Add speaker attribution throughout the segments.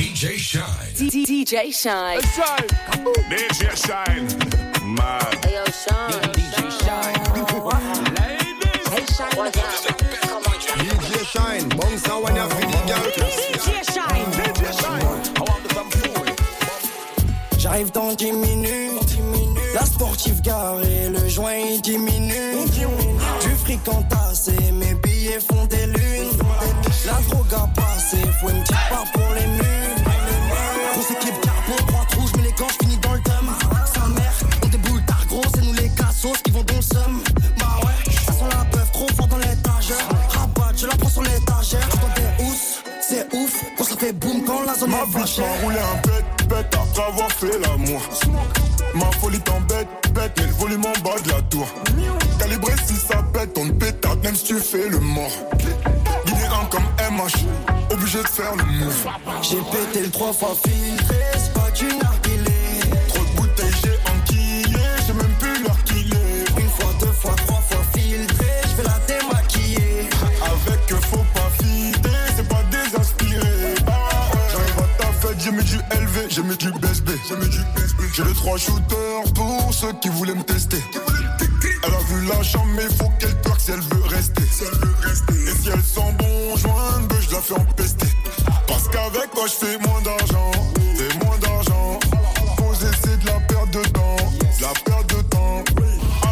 Speaker 1: DJ Shine.
Speaker 2: DJ Shine.
Speaker 3: DJ Shine. Mad.
Speaker 2: Hey, yo, Shine. DJ Shine. Hey, Shine.
Speaker 4: DJ Shine, bon ça when you feel the girl?
Speaker 2: DJ Shine.
Speaker 3: DJ Shine. I want some fool.
Speaker 5: J'arrive dans 10 minutes. La sportive garée, le joint il diminue. Du fric entassé, mes billets font des lunes. La drogue a passé, faut une petite part pour les murs. Grosse équipe carbone, droite rouge, mais les gants finis dans le dum. Sa mère, on déboule tard gros, c'est nous les cassos qui vont dans le seum. Bah ouais, ça sent la peuf trop fort dans l'étagère. Rabat, je la prends sur l'étagère. Je des housses, c'est ouf, quand ça fait boum quand la zone
Speaker 3: Ma
Speaker 5: est vachère.
Speaker 3: m'a roulé un bête, bête après avoir fait l'amour. Ma folie t'embête, bête, mais le volume en bas de la tour. Calibré si ça pète, on te pétard, même si tu fais le mort. Comme MH, obligé de faire le move.
Speaker 5: J'ai pété le trois fois filtré, c'est pas du narguilé.
Speaker 3: Trop de bouteilles, j'ai enquillé, j'ai même plus l'heure qu'il est.
Speaker 5: Une fois, deux fois, trois fois filtré, je vais la démaquiller.
Speaker 3: Avec faut pas fider, c'est pas désinspiré. J'arrive à ta fête, j'ai mis du LV, j'ai mis du BSB. J'ai mis du BSB. J'ai les trois shooters pour ceux qui voulaient me tester. Elle a vu la chambre, mais faut qu'elle twerk si elle veut rester. Et si elle sent bon Parce qu'avec toi, je fais moins d'argent. C'est moins d'argent. Poser, c'est de la perte de temps. De la perte de temps.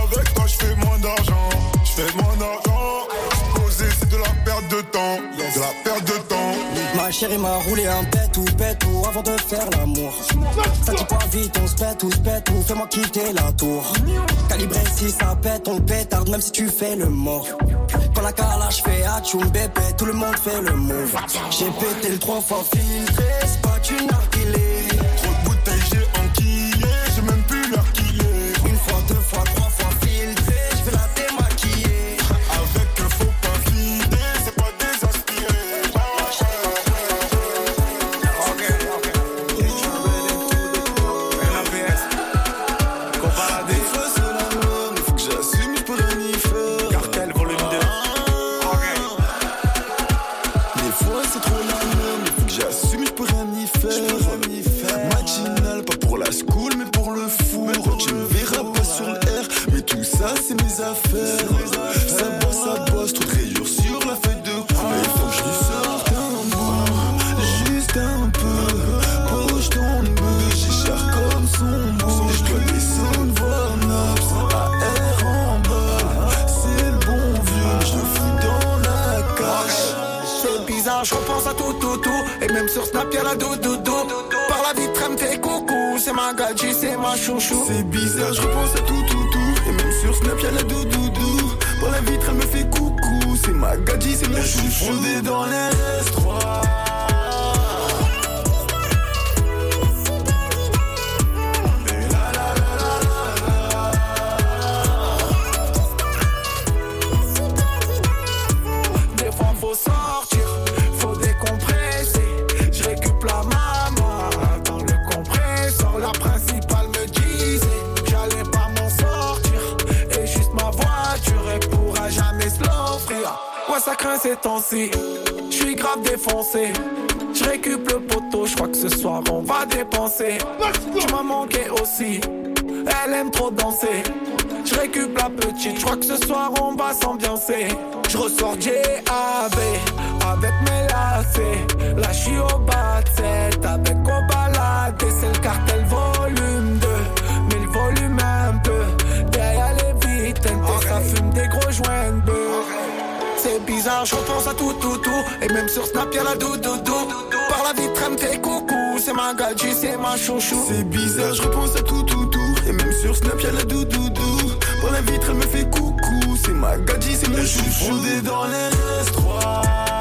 Speaker 3: Avec toi, je fais moins d'argent. Je fais moins d'argent. Poser, c'est de la perte de temps. De la perte de temps.
Speaker 5: Ma chérie m'a roulé un pet ou pet ou avant de faire l'amour. Ça dit pas vite, on se pète ou se pète ou fais-moi quitter la tour. Calibré si ça pète, on pétarde même si tu fais le mort. Quand la calage fait atchoum bébé, tout le monde fait le move. J'ai pété le trois fois filtré, la.
Speaker 6: Par la vitre, elle me fait coucou. C'est ma gadji, c'est ma chouchou.
Speaker 7: C'est bizarre, je repense à tout, tout, tout. Et même sur Snap, y'a la doudoudou. Par la vitre, elle me fait coucou. C'est ma gadji, c'est mon chouchou. Fondé dans les S3.
Speaker 6: Ça craint ces temps-ci. Je suis grave défoncé. Je récup le poteau, je crois que ce soir on va dépenser. Tu m'as manqué aussi. Elle aime trop danser. Je récup la petite, je crois que ce soir on va s'ambiancer. Je ressors avec mes lacets. Là je suis Je repense à tout, tout, tout. Et même sur Snap, y'a la doudoudou. Par la vitre, elle me fait coucou. C'est ma gadji, c'est ma chouchou.
Speaker 7: C'est bizarre, je repense à tout, tout, tout. Et même sur Snap, y'a la doudoudou. Par la vitre, elle me fait coucou. C'est ma gadji, c'est mon chouchou. Fondé dans les S3.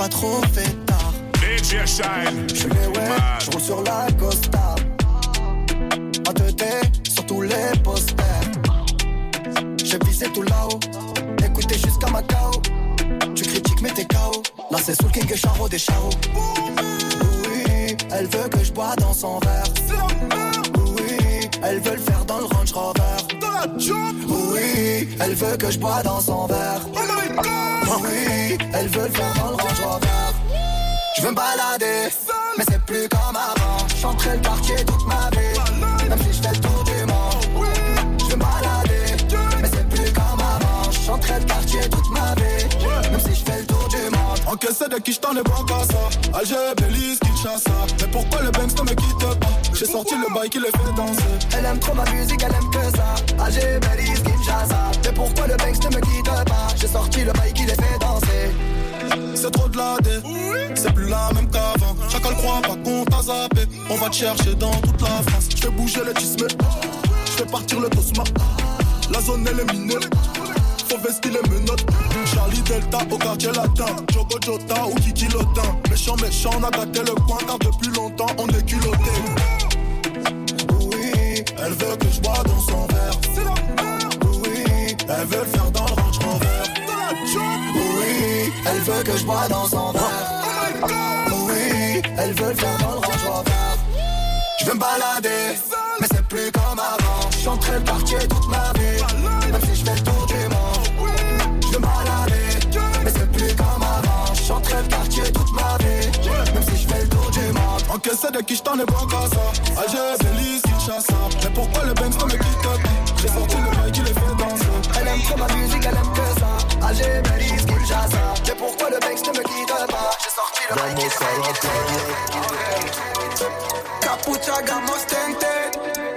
Speaker 6: Pas
Speaker 8: trop fait tard.
Speaker 9: DJ Shine.
Speaker 8: Je suis les ouais, je roule sur la Costa. En teuté, sur tous les posters. J'ai visé tout là-haut, écoutez jusqu'à Macao. Tu critiques mais t'es KO. Là c'est sous le king et Charo des charros. Oui, elle veut que je bois dans son verre. Oui, elle veut le faire dans le Range Rover. Oui, elle veut que je bois dans son verre. Oui, elle veut le faire dans le Range Rover. Je veux me balader, mais c'est plus comme avant. J'entrais le quartier toute ma vie, même si je le
Speaker 3: Encaissé de qui j't'en ai bon qu'à ça. Alger, Belize, Kinshasa. Mais pourquoi le Banks ne me quitte pas? J'ai sorti le bail qui les fait danser.
Speaker 8: Elle aime trop ma musique, elle aime que ça. AG, Belize, Kinshasa. Mais pourquoi le Banks ne me quitte pas? J'ai sorti le bail qui les fait danser.
Speaker 3: C'est trop de la dé, c'est plus la même qu'avant. Chacun le croit pas qu'on t'a zappé. On va te chercher dans toute la France. Je fais bouger les tismes, je fais partir le tosma. La zone elle est minée, faut vestir les menottes. Charlie Delta au quartier latin, Jogo Jota ou Kiki Lotin. Méchant, méchant, on a gâté le coin car depuis longtemps on est culotté. Oui, elle veut que je bois dans son verre. Oui, elle veut le faire dans le Range Rover.
Speaker 8: Oui, elle veut que je bois dans son verre. Oui, elle veut le faire dans le Range Rover. Je veux me balader, mais c'est plus comme avant. J'entrais le quartier toute ma vie, même si je fais le monde.
Speaker 3: Encaissé de qui j't'en ai bon qu'à ça. Alger, Belize, Kinshasa. Mais pourquoi le Banks ne me quitte pas? J'ai sorti le bail qui les fait danser.
Speaker 8: Elle aime trop ma musique, elle aime que ça. AG, Belize, Kinshasa. Mais pourquoi le Banks ne me quitte pas? J'ai sorti le bail qui les fait danser. Capucha, gamos, tente.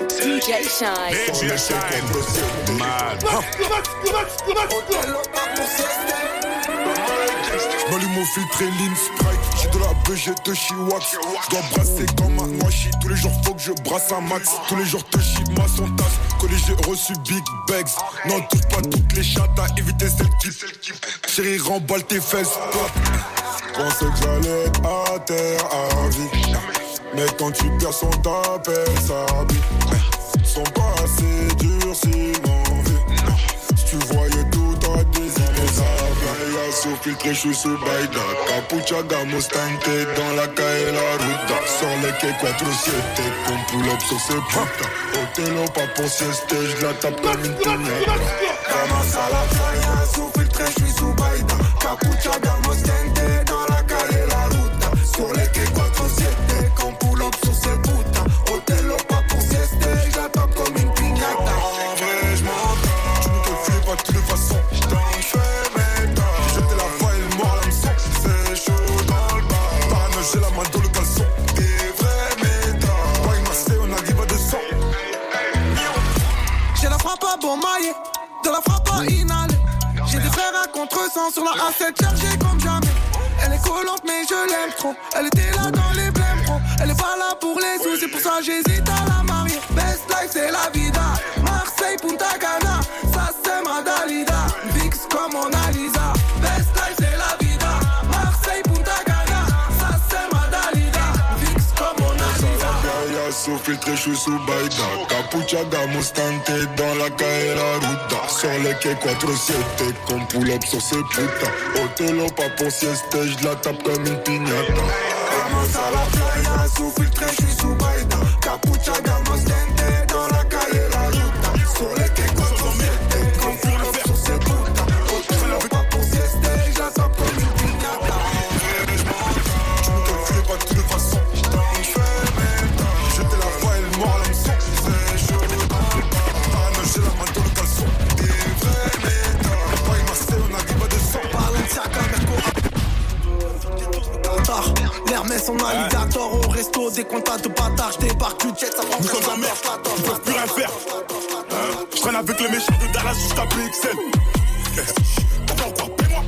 Speaker 2: DJ Shine.
Speaker 9: DJ Shine. Mad.
Speaker 3: Au filtre et. J'ai de la BG de Chiwax. J'dois brasser comme un washi. Tous les jours faut que je brasse un max. Tous les jours te ma son tasse. Collé j'ai reçu big bags. Non, touche pas toutes les chattes à éviter celles qui. Chérie, remballe tes fesses. Pensais que j'allais à terre à vie. Mais quand tu perds son t'appelle ça bite. Sont pas assez durs filtré, je suis sous Baïda. Capucha, Mustante, dans la calle la ruta. Sur les quais 4 7 qu'on pull up sur ce putain. Otelo, pas pour sieste, je la tape comme une pignata.
Speaker 6: Commence à la playa, sous filtré, je suis sous Baïda. Capucha, Mustante,
Speaker 3: Baïda. Capucha, Mustante, dans la calle la ruta. Sur les quais 4 7 qu'on pull up sur ce putain. Otelo, pas pour sieste, je la tape comme une pignata.
Speaker 6: Vamos a la playa, sous Baïda. Capucha, Mustante, dans la ruta. En alligator au resto, des comptes de bâtard, j'débarque du jet, ça prend
Speaker 9: Nous sommes en mer, ils peuvent plus rien faire. Hein? Je traîne avec les méchants de Dallas jusqu'à PXL. Pourquoi encore Paie-moi.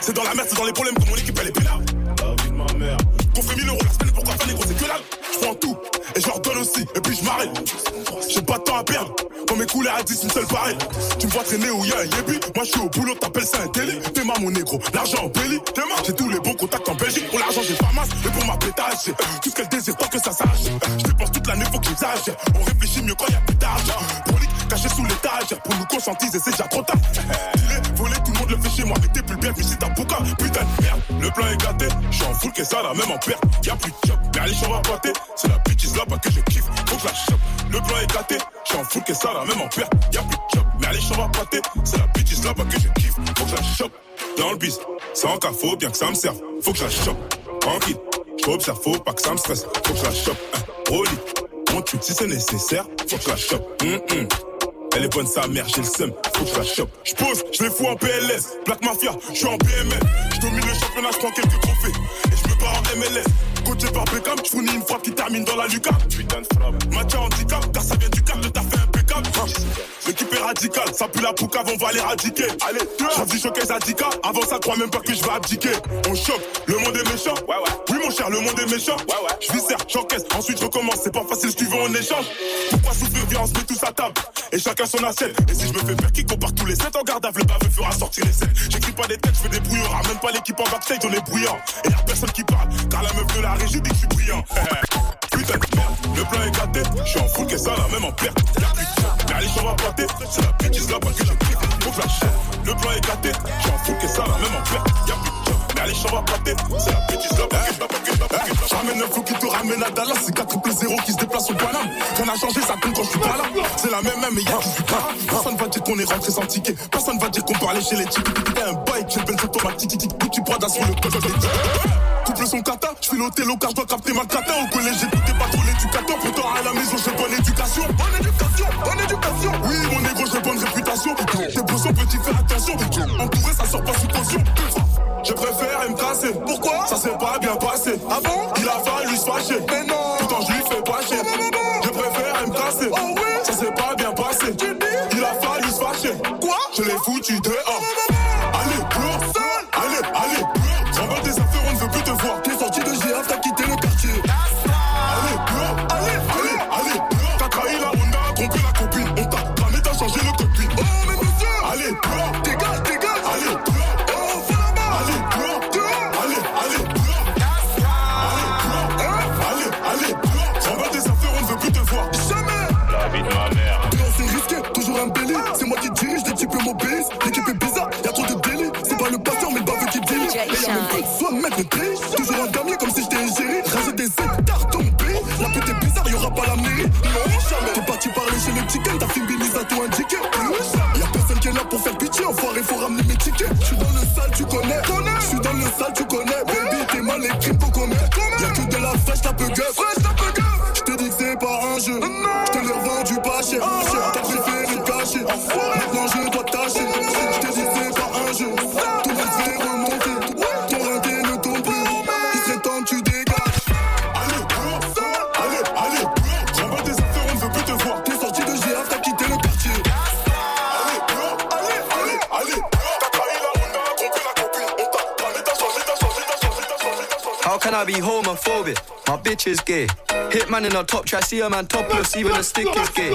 Speaker 9: C'est dans la merde, c'est dans les problèmes que mon équipe elle est pénale. La. Qu'on fait 1000 euros la semaine, pourquoi faire les gros, c'est que dalle? Prends tout et je leur donne aussi, et puis je m'arrête. J'ai pas de temps à perdre. Quand mes couleurs à 10, une seule pareille. Tu me vois traîner où y a un yébi. Moi je suis au boulot, t'appelles ça un délit. T'es ma mon négro, l'argent en belly. T'es ma, j'ai tous les bons contacts en Belgique. Pour l'argent, j'ai pas masse. Et pour ma pétage, j'ai tout ce qu'elle désire, tant que ça sache. Je dépense toute l'année, faut que j'exagère. On réfléchit mieux quand y a plus d'argent. Prolique, caché sous l'étage. Pour nous conscientiser, c'est déjà trop tard. Voler, tout le fait chez moi. T'es plus bien, visite ta bouca. Putain de merde, le plan est gâté. Je suis en qu'est-ce ça, la même en perte. Y'a plus de job, mais allez, j'en pâter. C'est la bitch là-bas que je kiffe. Faut que la chope. Le plan est gâté. Je suis en qu'est-ce ça, la même en perte. Y'a plus de job, mais allez, j'en pâter. C'est la bitch là-bas que je kiffe. Faut que la chope. Dans le bis, c'est en cas, faut bien que ça me serve. Faut que la chope. Tranquille, j'observe, faut pas que ça me stresse. Faut que la chope. Hein. Rolly, mon tube, si c'est nécessaire, faut que la chope. Hum, hum. Elle est bonne sa mère, j'ai le seum, faut que je la chope. Je pose, je les fous en PLS, Black Mafia, je suis en BML. Je domine le championnat, je prends quelques trophées. Et je me pars en MLS. Coaché par Beckham, je fournis une frappe qui termine dans la lucarne. Putain de frappe. Match à handicap, car ça vient du cap. L'équipe est radicale, ça pue la poucave, on va l'éradiquer. Allez, choisis showcase Adika, avant ça, crois même pas que je vais abdiquer. On choque, le monde est méchant. Ouais, ouais. Oui, mon cher, le monde est méchant. Ouais, ouais. Je viscère, j'encaisse, ensuite je recommence, c'est pas facile, si tu veux, on échange. Pourquoi souffrir, viens, on se met tous à table. Et chacun son assiette. Et si je me fais faire qui compare tous les 7 en garde à le baveux fera sortir les 7. J'écris pas des têtes, je fais des brouillards. Même pas l'équipe en backstage, on est bruyant. Et y'a personne qui parle, car la meuf de la régie dit que je suis brillant. Le plan est gâté. Je suis en full, qu'est-ce ça, la même en perte. De job, mais allez, j'en va pâter. C'est la bêtise là-bas que je kiffe. Faut que la. Le plan est gâté. Je suis en full, qu'est-ce ça, la même en perte. Y'a va pâter. C'est la bêtise J'amène un flou qui te ramène à Dallas. C'est 4 triple 0 qui se déplace au Paname. Rien n'a changé, ça compte quand je suis pas là. C'est la même, même, mais y'a qui suis pas. Personne va dire qu'on est rentré sans ticket. Personne va dire qu'on parlait chez les tickets. T'es un bike, j'ai le automatique. Tu prends sur le code Couple son kata, je fais l'hôtel car je dois capter ma cata. Au collège, j'écoutais pas trop l'éducateur. Pourtant, à la maison, j'ai bonne éducation. Bonne éducation, bonne éducation. Oui, mon négro, j'ai bonne réputation. Tes bossons, petit, fais attention. Entouré, ça sort pas sous caution. Je préfère me casser. Pourquoi Ça s'est pas bien passé? Ah bon Il a fallu se fâcher. Mais non Pourtant je lui fais pas chier. Je préfère me casser. Oh oui Ça s'est pas bien passé. Tu dis Il a fallu se fâcher. Quoi? Je l'ai foutu dehors.
Speaker 10: 去干到底。Homophobic? My bitch is gay. Hitman in a top try, see a man topless, even the stick is gay.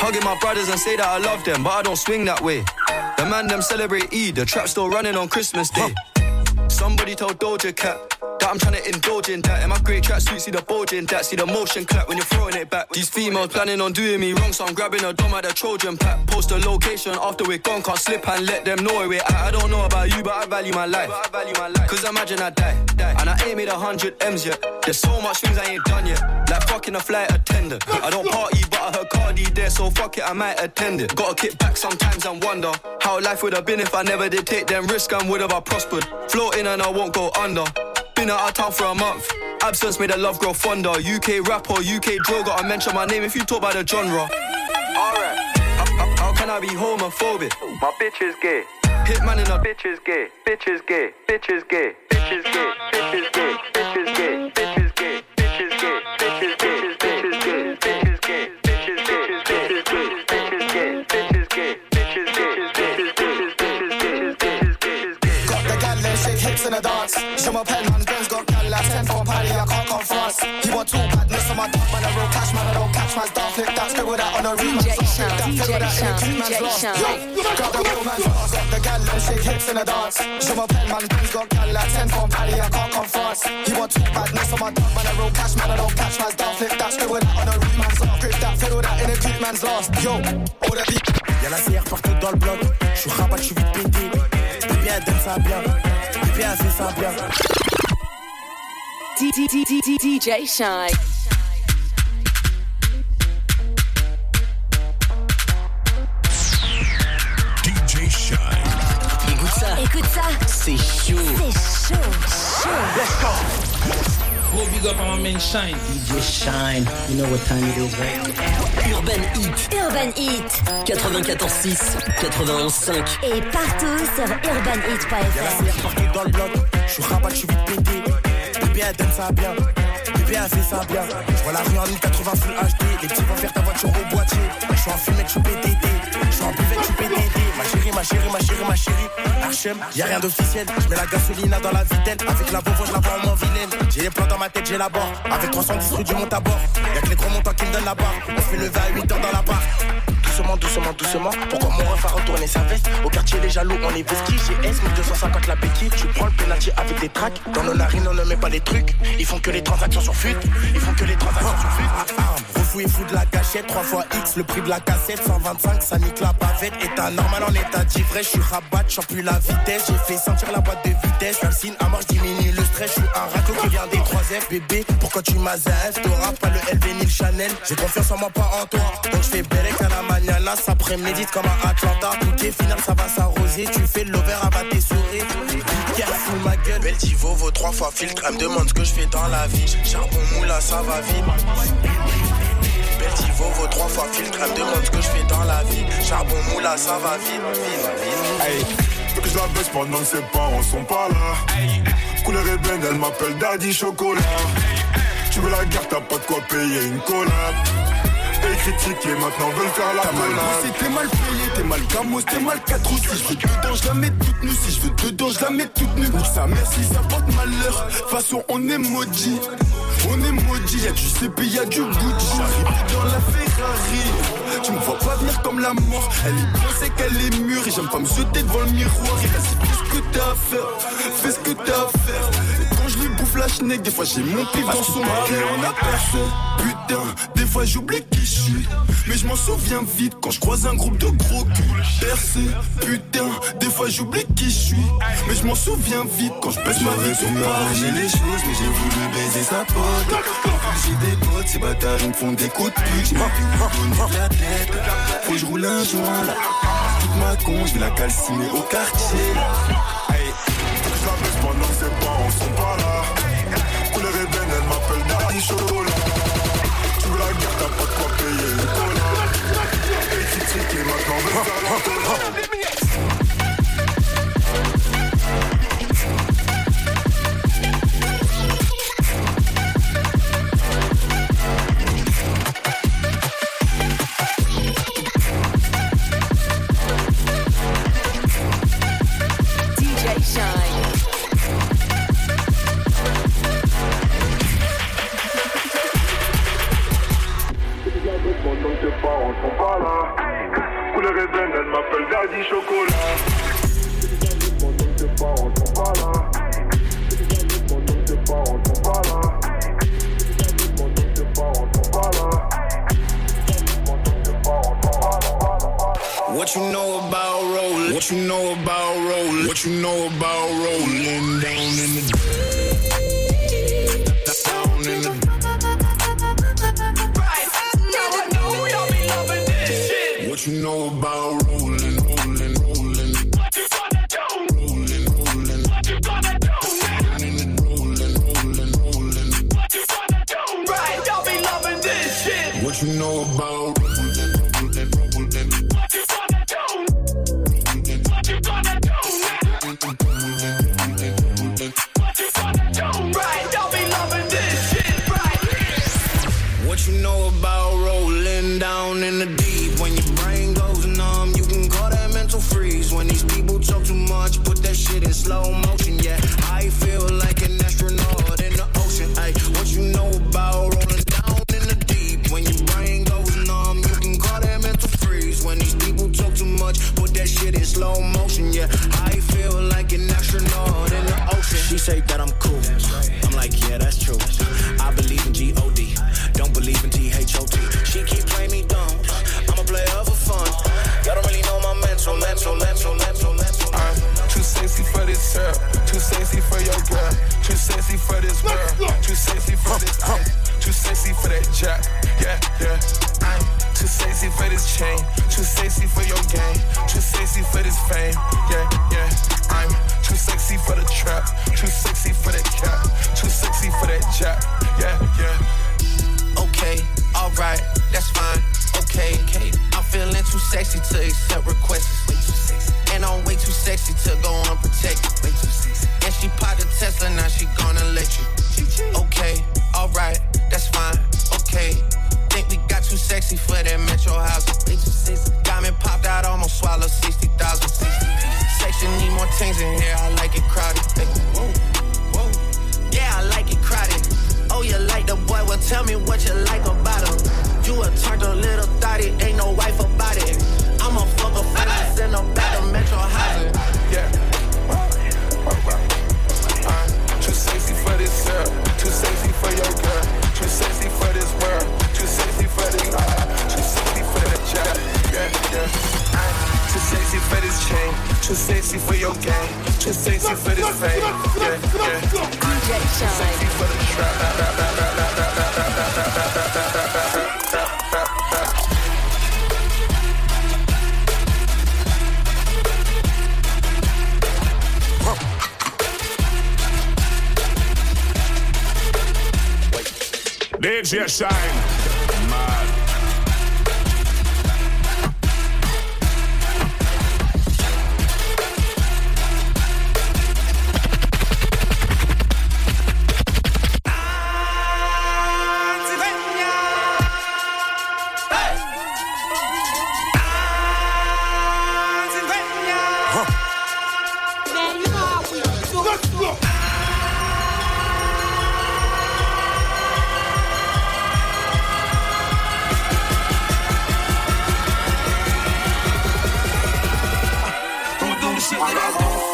Speaker 10: Hugging my brothers and say that I love them, but I don't swing that way. The man them celebrate Eid, the trap still running on Christmas Day. Somebody told Doja Cat I'm trying to indulge in that. In my great tracksuit, see the bulging that. See the motion clap when you're throwing it back. These females planning on doing me wrong, so I'm grabbing a dome at the Trojan pack. Post a location after we're gone, can't slip and let them know where we're at. I don't know about you, but I value my life. Cause imagine I die, and I ain't made a hundred M's yet. There's so much things I ain't done yet. Like fucking a flight attendant. I don't party, but I heard Cardi there, so fuck it, I might attend it. Gotta kick back sometimes and wonder how life would have been if I never did take them risks and would have I prospered. Floating and I won't go under. Been out of town for a month. Absence made the love grow fonder. UK rapper, UK drill, gotta mention my name if you talk about the genre. Alright, how, how- how can I be homophobic? My bitch is gay. Hitman in a bitch is gay. Bitch is gay. Bitch is gay. Bitch is gay. Bitch is gay. Bitch is gay. Bitch is gay. Bitch is gay. Bitch is gay. Bitch is gay. Bitch is gay. Bitch
Speaker 8: catch man's dog. Flip that, scribble that on the remix.
Speaker 11: DJ
Speaker 8: Flip
Speaker 11: Sean,
Speaker 8: that,
Speaker 11: DJ
Speaker 8: fill that in
Speaker 11: Sean,
Speaker 8: a cute man's
Speaker 11: DJ
Speaker 8: lost.
Speaker 11: Sean.
Speaker 8: Yo, got the real man's lost. Got the gal them shake hips in the dance. Show my pen man, Ben's got gal like ten for party. I can't come fast. He want two badness on my dog, man. I roll cash, man. I don't catch man's dog. Flip that, scribble that on the remix. Grip that, fiddle that in a cute man's lost. Yo, all the beat.
Speaker 12: Y'a la CR partout dans le bloc. Je suis rabat, je suis vite pété. Bébé, elle donne ça bien. Bébé, elle fait ça bien.
Speaker 11: DJ Shine.
Speaker 2: C'est chaud.
Speaker 11: c'est chaud, chaud.
Speaker 13: Gros big up à ma main Shine.
Speaker 2: DJ Shine, you know what time it is, right? Urban Heat,
Speaker 11: Urban Heat.
Speaker 2: 94.6, 91.5.
Speaker 11: Et partout sur
Speaker 12: Y'a la
Speaker 11: urbanheat.fr.
Speaker 12: Partout dans le bloc. Je suis rabat, je suis vite pété. Bébé, elle donne ça bien. Bébé, elle fait ça bien. Je vois la rue en 1080 full HD. Les petits vont faire ta voiture au boîtier. Je suis en fumette, je suis PTT. Je suis en buvette, je suis PTT. Ma chérie, ma chérie, ma chérie. Archem, y'a rien d'officiel. Je mets la gasoline dans la vitelle. Avec la bourgeoise, je la vois en moins vilaine. J'ai les plans dans ma tête, j'ai la barre. Avec 310 rue du monte à bord. Y'a que les gros montants qui me donnent la barre. On fait lever à 8 heures dans la barre. Doucement, doucement, doucement. Pourquoi mon ref a retourné sa veste Au quartier, les jaloux, on est vestis. J'ai S, 1250 la béquille. Tu prends le penalty avec des tracks. Dans nos narines, on ne met pas les trucs. Ils font que les transactions sur fuite. Ils font que les transactions sur fuite. Refou et fou de la gâchette. 3 fois X, le prix de la cassette. 125, ça nique la bavette. État normal en état d'ivresse. Je suis rabat, je plus la vitesse. J'ai fait sentir la boîte de vitesse. Calcine à mort, je diminue le stress. Je suis un raclo qui vient des 3 F. Bébé, pourquoi tu m'as T'auras pas le LV ni le Chanel. J'ai confiance en moi, pas en toi. Donc je fais Bellec à la maniana. Ça prémédite comme à Atlanta. Tout est final, ça va s'arroser. Tu fais de l'over, à tes souris. Be careful, ma gueule. Beltivo vaut 3 fois filtre. Elle me demande ce que je fais dans la vie. Charbon moula, ça va vite. Beltivo vaut 3 fois filtre. Elle me demande ce que je fais dans la vie. Charbon moula, ça va vite. vite, vite.
Speaker 3: Hey, faut que je la baisse pendant que ses parents sont pas là. Couleur ébène, elle m'appelle Daddy Chocolat. Tu veux la guerre, t'as pas de quoi payer une collab. Et critiquer, maintenant veulent faire la collab.
Speaker 7: T'es mal payé, t'es mal gamos, t'es mal 4 ou Si je veux dedans, je la mets toute nue. Si je veux dedans, je la mets toute nue. Nique sa mère si ça porte malheur. Façon, on est maudit. On est maudit, y'a du CP, y'a du Gucci. J'arrive dans la Ferrari. Tu me vois pas venir comme la mort. Elle est bien, c'est qu'elle est mûre. Et j'aime pas me jeter devant le miroir. Et vas-y, fais ce que t'as à faire. Fais ce que t'as à faire. Flash neck, des fois j'ai mon pif dans son et on a percé. Putain, des fois j'oublie qui je suis. Mais je m'en souviens vite quand je croise un groupe de gros culs. Percé, putain, des fois j'oublie qui je suis. Mais je m'en souviens vite quand je baisse ma vie sur
Speaker 14: J'ai les choses, mais j'ai voulu baiser sa pote. J'ai des potes, ces bâtards ils me font des coups de pute. J'ai de la tête. Faut que je roule un joint là. Toute ma con, je vais la calciner au quartier.
Speaker 3: Pendant que ses parents sont pas là. Couleur ébène, elle m'appelle Daddy Chocolat. Tu veux la guerre, t'as pas de quoi payer le. Et tu que maintenant,
Speaker 15: you know about for
Speaker 16: that
Speaker 15: metro house. Me popped out, almost swallowed 60,000. Section need more things in here, I like it crowded. Hey, whoa, whoa. Yeah, I like it crowded. Oh, you like the boy? Well, tell me what you like about him. You a turned a little thotty, ain't no wife about it. I'm a fucker this in the back
Speaker 16: sexy for this chain, too sexy for your game, too sexy for this fame, yeah, yeah. Sexy for the trap.
Speaker 9: DJ Shine.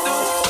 Speaker 1: know.